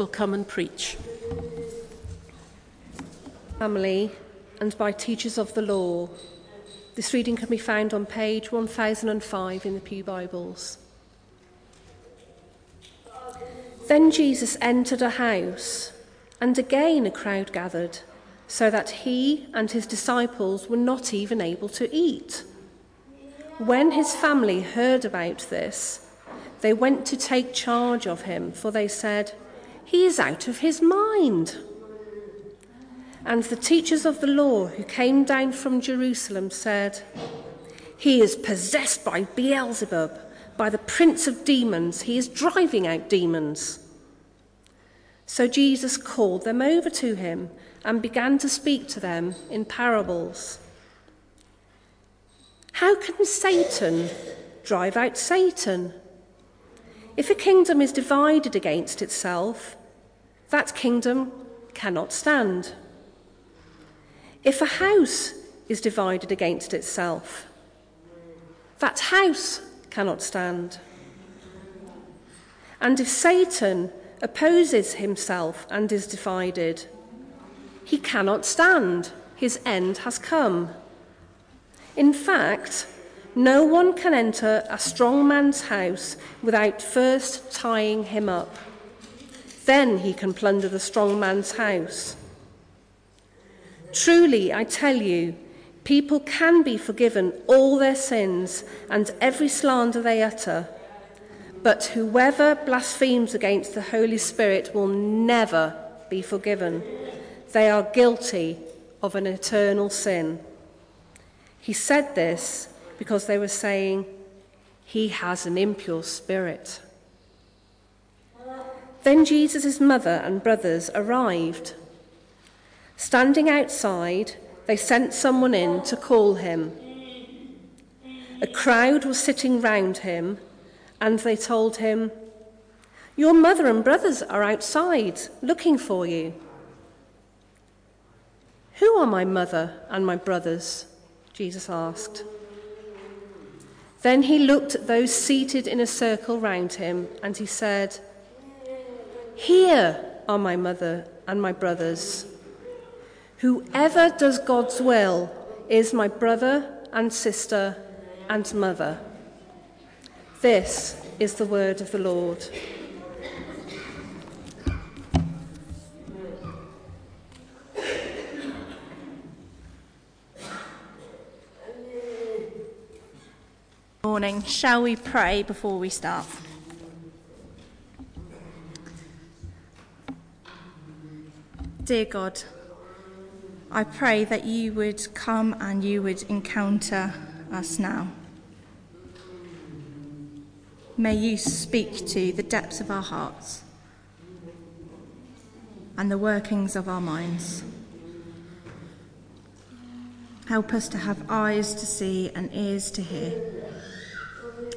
will come and preach. Family and by teachers of the law. This reading can be found on page 1005 in the Pew Bibles. Then Jesus entered a house, and again a crowd gathered, so that he and his disciples were not even able to eat. When his family heard about this, they went to take charge of him, for they said, He is out of his mind. And the teachers of the law who came down from Jerusalem said, He is possessed by Beelzebub, by the prince of demons. He is driving out demons. So Jesus called them over to him and began to speak to them in parables. How can Satan drive out Satan? If a kingdom is divided against itself, that kingdom cannot stand. If a house is divided against itself, that house cannot stand. And if Satan opposes himself and is divided, he cannot stand. His end has come. In fact, no one can enter a strong man's house without first tying him up. Then he can plunder the strong man's house. Truly, I tell you, people can be forgiven all their sins and every slander they utter. But whoever blasphemes against the Holy Spirit will never be forgiven. They are guilty of an eternal sin. He said this because they were saying, He has an impure spirit. Then Jesus' mother and brothers arrived. Standing outside, they sent someone in to call him. A crowd was sitting round him, and they told him, Your mother and brothers are outside looking for you. Who are my mother and my brothers? Jesus asked. Then he looked at those seated in a circle round him, and he said, Here are my mother and my brothers. Whoever does God's will is my brother and sister and mother. This is the word of the Lord. Morning. Shall we pray before we start? Dear God, I pray that you would come and you would encounter us now. May you speak to the depths of our hearts and the workings of our minds. Help us to have eyes to see and ears to hear.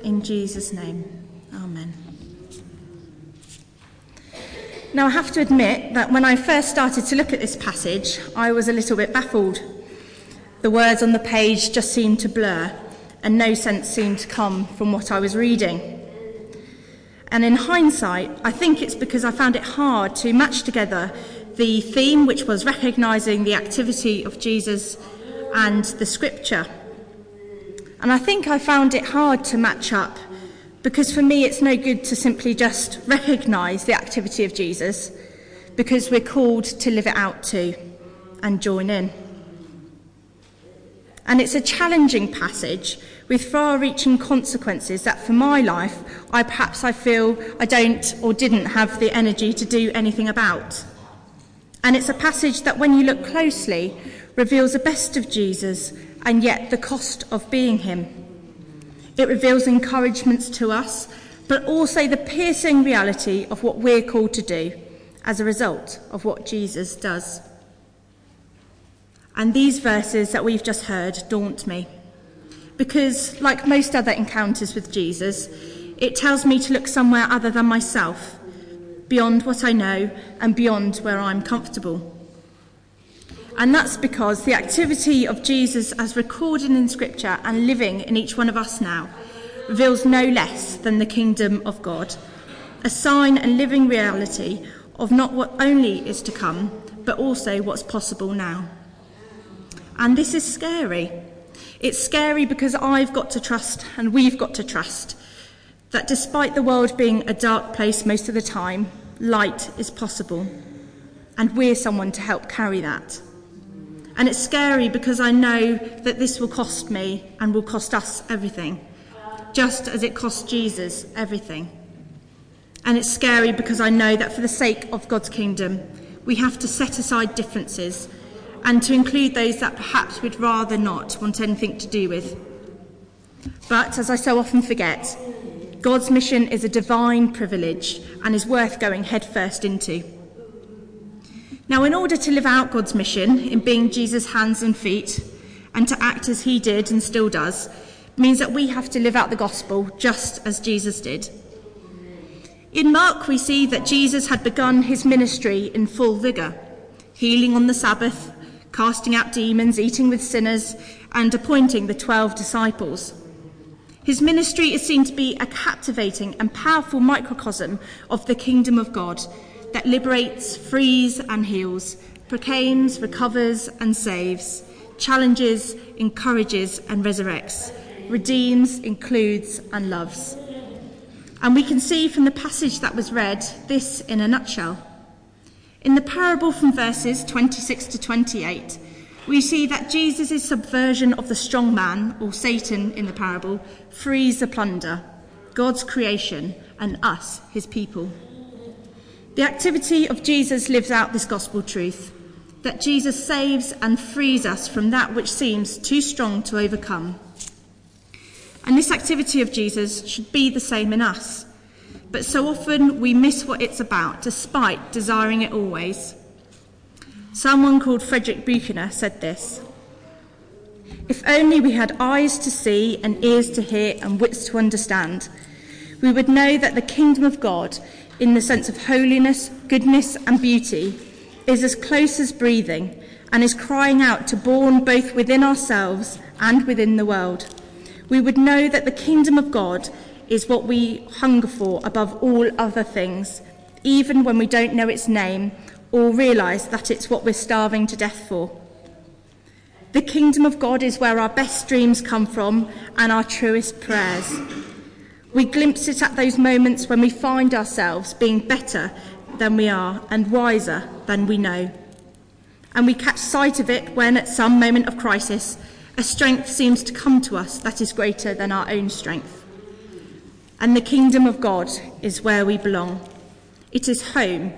In Jesus' name, Now, I have to admit that when I first started to look at this passage, I was a little bit baffled. The words on the page just seemed to blur, and no sense seemed to come from what I was reading. And in hindsight, I think it's because I found it hard to match together the theme, which was recognizing the activity of Jesus, and the scripture. And I think I found it hard to match up because for me, it's no good to simply just recognise the activity of Jesus, because we're called to live it out too and join in. And it's a challenging passage with far reaching consequences that for my life, I perhaps I feel I don't or didn't have the energy to do anything about. And it's a passage that, when you look closely, reveals the best of Jesus and yet the cost of being him. It reveals encouragements to us, but also the piercing reality of what we're called to do as a result of what Jesus does. And these verses that we've just heard daunt me. Because, like most other encounters with Jesus, it tells me to look somewhere other than myself, beyond what I know and beyond where I'm comfortable. And that's because the activity of Jesus, as recorded in Scripture and living in each one of us now, reveals no less than the kingdom of God, a sign and living reality of not what only is to come, but also what's possible now. And this is scary. It's scary because I've got to trust, and we've got to trust, that despite the world being a dark place most of the time, light is possible. And we're someone to help carry that. And it's scary because I know that this will cost me and will cost us everything, just as it cost Jesus everything. And it's scary because I know that for the sake of God's kingdom, we have to set aside differences and to include those that perhaps we'd rather not want anything to do with. But as I so often forget, God's mission is a divine privilege and is worth going headfirst into. Now, in order to live out God's mission in being Jesus' hands and feet and to act as he did and still does, means that we have to live out the gospel just as Jesus did. In Mark, we see that Jesus had begun his ministry in full vigour, healing on the Sabbath, casting out demons, eating with sinners, and appointing the twelve disciples. His ministry is seen to be a captivating and powerful microcosm of the kingdom of God that liberates, frees, and heals, proclaims, recovers, and saves, challenges, encourages, and resurrects, redeems, includes, and loves. And we can see from the passage that was read this in a nutshell. In the parable from verses 26 to 28, we see that Jesus' subversion of the strong man, or Satan in the parable, frees the plunder, God's creation, and us, his people. The activity of Jesus lives out this gospel truth that Jesus saves and frees us from that which seems too strong to overcome. And this activity of Jesus should be the same in us. But so often we miss what it's about, despite desiring it always. Someone called Frederick Buechner said this If only we had eyes to see and ears to hear and wits to understand, we would know that the kingdom of God in the sense of holiness, goodness, and beauty, is as close as breathing and is crying out to born both within ourselves and within the world. We would know that the kingdom of God is what we hunger for above all other things, even when we don't know its name or realise that it's what we're starving to death for. The kingdom of God is where our best dreams come from and our truest prayers. We glimpse it at those moments when we find ourselves being better than we are and wiser than we know. And we catch sight of it when, at some moment of crisis, a strength seems to come to us that is greater than our own strength. And the kingdom of God is where we belong. It is home,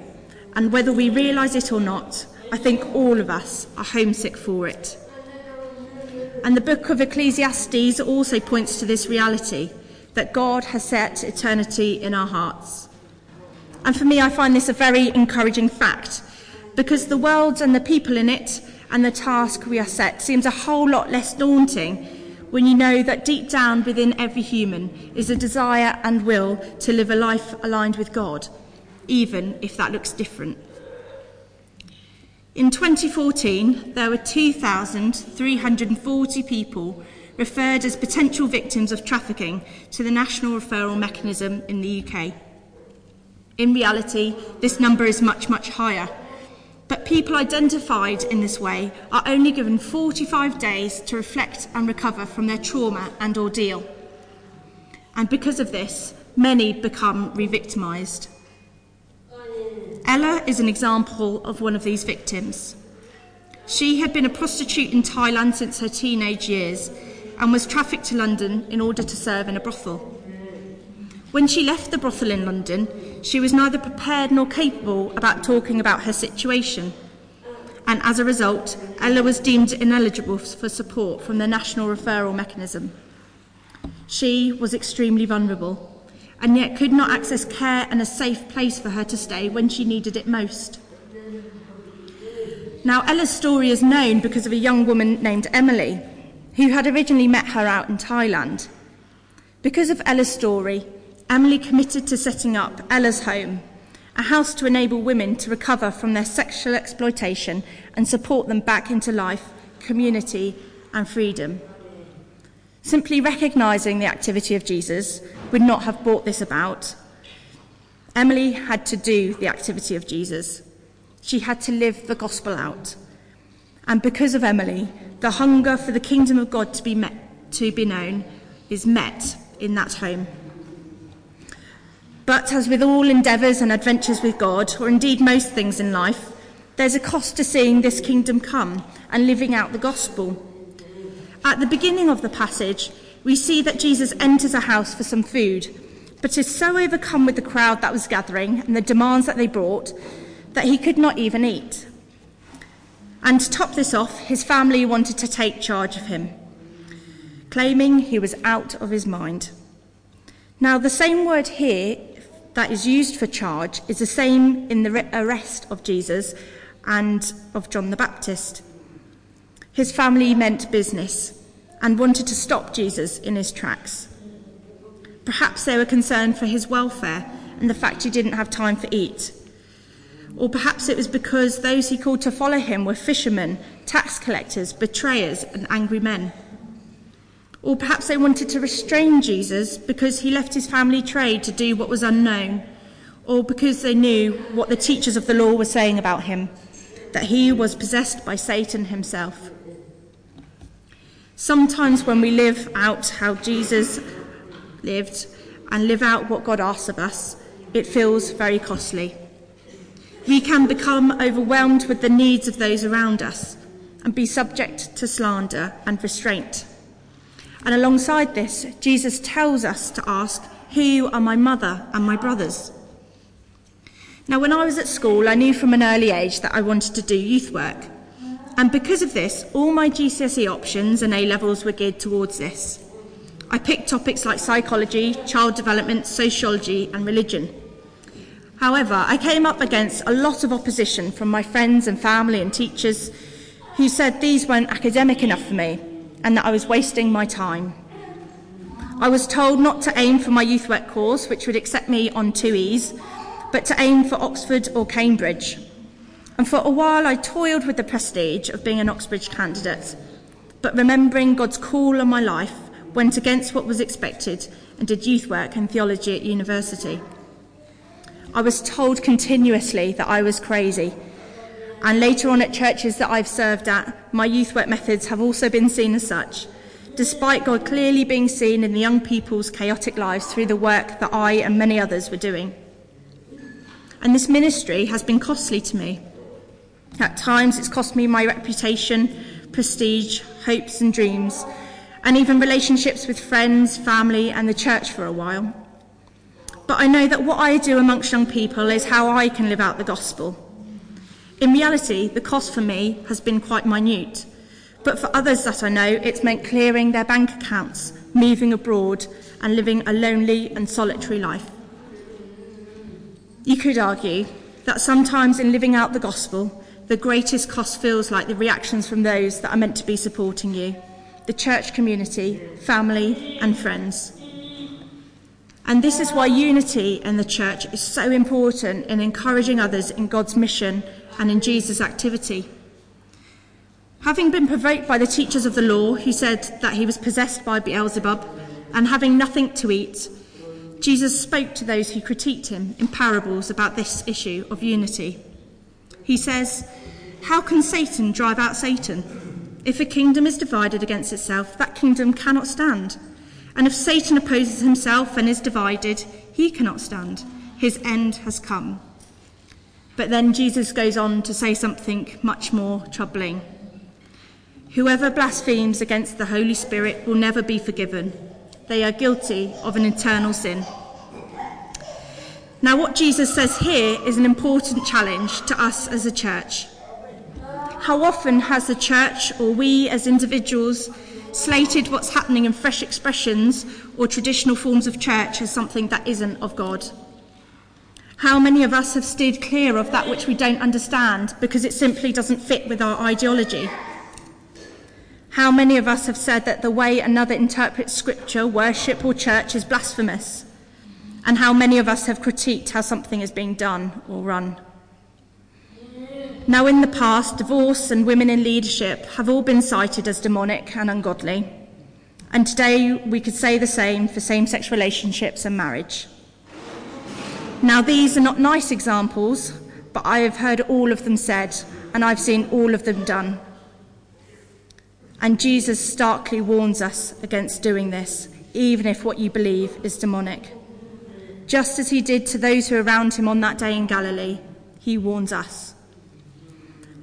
and whether we realise it or not, I think all of us are homesick for it. And the book of Ecclesiastes also points to this reality that God has set eternity in our hearts. And for me, I find this a very encouraging fact because the world and the people in it and the task we are set seems a whole lot less daunting when you know that deep down within every human is a desire and will to live a life aligned with God, even if that looks different. In 2014, there were 2,340 people referred as potential victims of trafficking to the National Referral Mechanism in the UK. In reality, this number is much, much higher. But people identified in this way are only given 45 days to reflect and recover from their trauma and ordeal. And because of this, many become re victimised. Ella is an example of one of these victims. She had been a prostitute in Thailand since her teenage years and was trafficked to London in order to serve in a brothel. When she left the brothel in London, she was neither prepared nor capable about talking about her situation. And as a result, Ella was deemed ineligible for support from the National Referral Mechanism. She was extremely vulnerable and yet could not access care and a safe place for her to stay when she needed it most. Now, Ella's story is known because of a young woman named Emily who had originally met her out in Thailand. Because of Ella's story, Emily committed to setting up Ella's Home, a house to enable women to recover from their sexual exploitation and support them back into life, community, and freedom. Simply recognising the activity of Jesus would not have brought this about. Emily had to do the activity of Jesus. She had to live the gospel out. And because of Emily, the hunger for the kingdom of God to be met, to be known is met in that home. But as with all endeavours and adventures with God, or indeed most things in life, there's a cost to seeing this kingdom come and living out the gospel. At the beginning of the passage, we see that Jesus enters a house for some food, but is so overcome with the crowd that was gathering and the demands that they brought that he could not even eat. And to top this off, his family wanted to take charge of him, claiming he was out of his mind. Now, the same word here that is used for charge is the same in the arrest of Jesus and of John the Baptist. His family meant business and wanted to stop Jesus in his tracks. Perhaps they were concerned for his welfare and the fact he didn't have time for eat. Or perhaps it was because those he called to follow him were fishermen, tax collectors, betrayers, and angry men. Or perhaps they wanted to restrain Jesus because he left his family trade to do what was unknown, or because they knew what the teachers of the law were saying about him, that he was possessed by Satan himself. Sometimes when we live out how Jesus lived and live out what God asks of us, it feels very costly. We can become overwhelmed with the needs of those around us and be subject to slander and restraint. And alongside this, Jesus tells us to ask, Who are my mother and my brothers? Now, when I was at school, I knew from an early age that I wanted to do youth work. And because of this, all my GCSE options and A levels were geared towards this. I picked topics like psychology, child development, sociology, and religion. However, I came up against a lot of opposition from my friends and family and teachers who said these weren't academic enough for me and that I was wasting my time. I was told not to aim for my youth work course, which would accept me on two E's, but to aim for Oxford or Cambridge. And for a while, I toiled with the prestige of being an Oxbridge candidate, but remembering God's call on my life, went against what was expected and did youth work and theology at university. I was told continuously that I was crazy and later on at churches that I've served at, my youth work methods have also been seen as such, despite God clearly being seen in the young people's chaotic lives through the work that I and many others were doing. And this ministry has been costly to me. At times, it's cost me my reputation, prestige, hopes, and dreams, and even relationships with friends, family, and the church for a while. But I know that what I do amongst young people is how I can live out the gospel in reality, the cost for me has been quite minute, but for others that I know, it's meant clearing their bank accounts, moving abroad, and living a lonely and solitary life. You could argue that sometimes in living out the gospel, the greatest cost feels like the reactions from those that are meant to be supporting you the church community, family, and friends. And this is why unity in the church is so important in encouraging others in God's mission and in Jesus' activity. Having been provoked by the teachers of the law who said that he was possessed by Beelzebub and having nothing to eat, Jesus spoke to those who critiqued him in parables about this issue of unity. He says, How can Satan drive out Satan? If a kingdom is divided against itself, that kingdom cannot stand. And if Satan opposes himself and is divided, he cannot stand. His end has come. But then Jesus goes on to say something much more troubling. Whoever blasphemes against the Holy Spirit will never be forgiven. They are guilty of an eternal sin. Now, what Jesus says here is an important challenge to us as a church. How often has the church or we as individuals slated what's happening in fresh expressions or traditional forms of church as something that isn't of God? How many of us have steered clear of that which we don't understand because it simply doesn't fit with our ideology? How many of us have said that the way another interprets scripture, worship, or church is blasphemous? And how many of us have critiqued how something is being done or run? Now, in the past, divorce and women in leadership have all been cited as demonic and ungodly. And today we could say the same for same sex relationships and marriage. Now, these are not nice examples, but I have heard all of them said, and I've seen all of them done. And Jesus starkly warns us against doing this, even if what you believe is demonic. Just as he did to those who were around him on that day in Galilee, he warns us.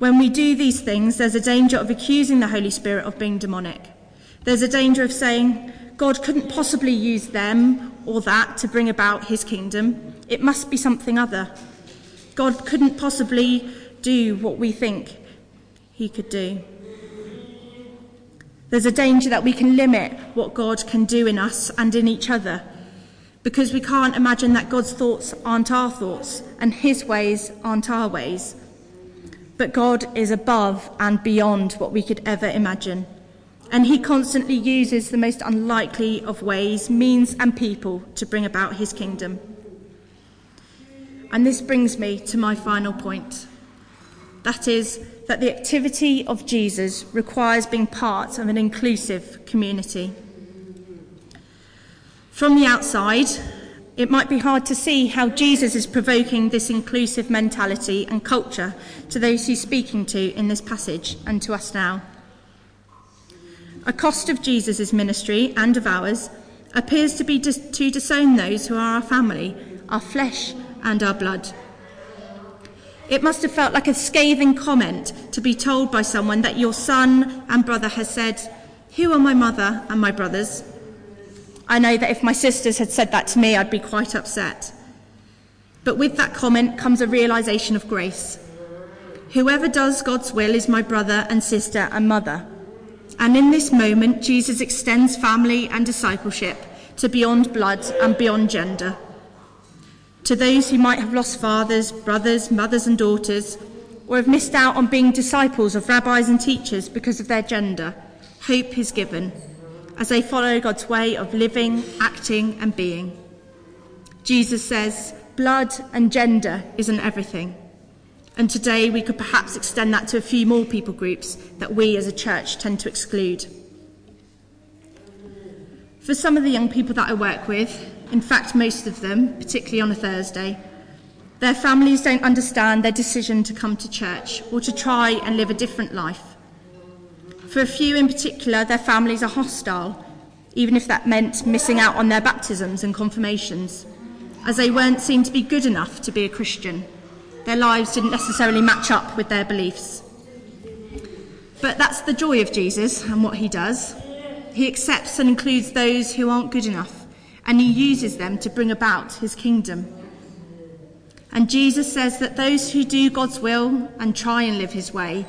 When we do these things, there's a danger of accusing the Holy Spirit of being demonic. There's a danger of saying, God couldn't possibly use them or that to bring about his kingdom. It must be something other. God couldn't possibly do what we think he could do. There's a danger that we can limit what God can do in us and in each other because we can't imagine that God's thoughts aren't our thoughts and his ways aren't our ways. But God is above and beyond what we could ever imagine. And he constantly uses the most unlikely of ways, means, and people to bring about his kingdom. And this brings me to my final point. That is, that the activity of Jesus requires being part of an inclusive community. From the outside, it might be hard to see how Jesus is provoking this inclusive mentality and culture to those he's speaking to in this passage and to us now. A cost of Jesus' ministry and of ours appears to be dis- to disown those who are our family, our flesh, and our blood. It must have felt like a scathing comment to be told by someone that your son and brother has said, Who are my mother and my brothers? I know that if my sisters had said that to me, I'd be quite upset. But with that comment comes a realization of grace. Whoever does God's will is my brother and sister and mother. And in this moment, Jesus extends family and discipleship to beyond blood and beyond gender. To those who might have lost fathers, brothers, mothers, and daughters, or have missed out on being disciples of rabbis and teachers because of their gender, hope is given as they follow God's way of living, acting, and being. Jesus says, blood and gender isn't everything. And today we could perhaps extend that to a few more people groups that we as a church tend to exclude. For some of the young people that I work with, in fact, most of them, particularly on a Thursday, their families don't understand their decision to come to church or to try and live a different life. For a few in particular, their families are hostile, even if that meant missing out on their baptisms and confirmations, as they weren't seen to be good enough to be a Christian. Their lives didn't necessarily match up with their beliefs. But that's the joy of Jesus and what he does. He accepts and includes those who aren't good enough, and he uses them to bring about his kingdom. And Jesus says that those who do God's will and try and live his way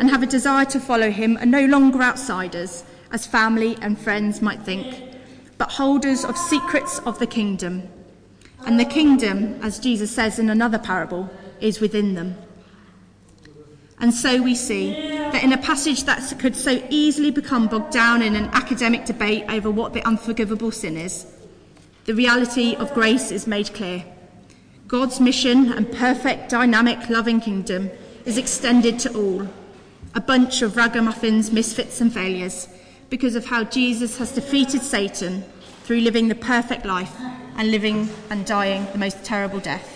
and have a desire to follow him are no longer outsiders, as family and friends might think, but holders of secrets of the kingdom. And the kingdom, as Jesus says in another parable, is within them. And so we see that in a passage that could so easily become bogged down in an academic debate over what the unforgivable sin is, the reality of grace is made clear. God's mission and perfect, dynamic, loving kingdom is extended to all, a bunch of ragamuffins, misfits, and failures because of how Jesus has defeated Satan through living the perfect life and living and dying the most terrible death.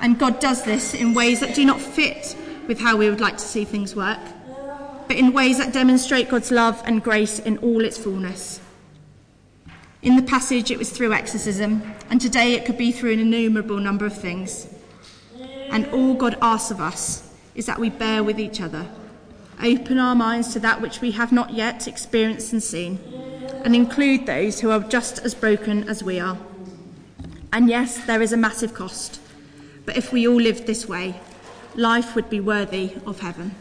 And God does this in ways that do not fit with how we would like to see things work, but in ways that demonstrate God's love and grace in all its fullness. In the passage, it was through exorcism, and today it could be through an innumerable number of things. And all God asks of us is that we bear with each other, open our minds to that which we have not yet experienced and seen, and include those who are just as broken as we are. And yes, there is a massive cost. But if we all lived this way, life would be worthy of heaven.